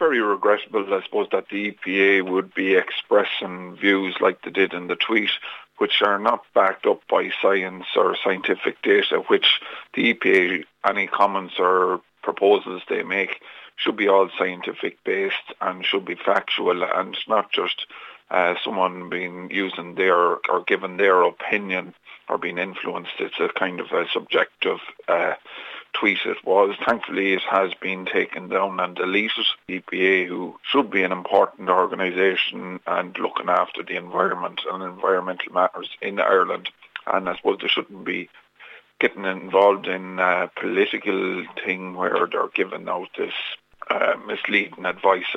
very regrettable, I suppose, that the EPA would be expressing views like they did in the tweet, which are not backed up by science or scientific data, which the EPA, any comments or proposals they make should be all scientific based and should be factual and not just uh, someone being using their or given their opinion or being influenced. It's a kind of a subjective uh, tweet it was. Thankfully, it has been taken down and deleted. EPA, who should be an important organisation and looking after the environment and environmental matters in Ireland, and I suppose they shouldn't be getting involved in a political thing where they're giving out this uh, misleading advice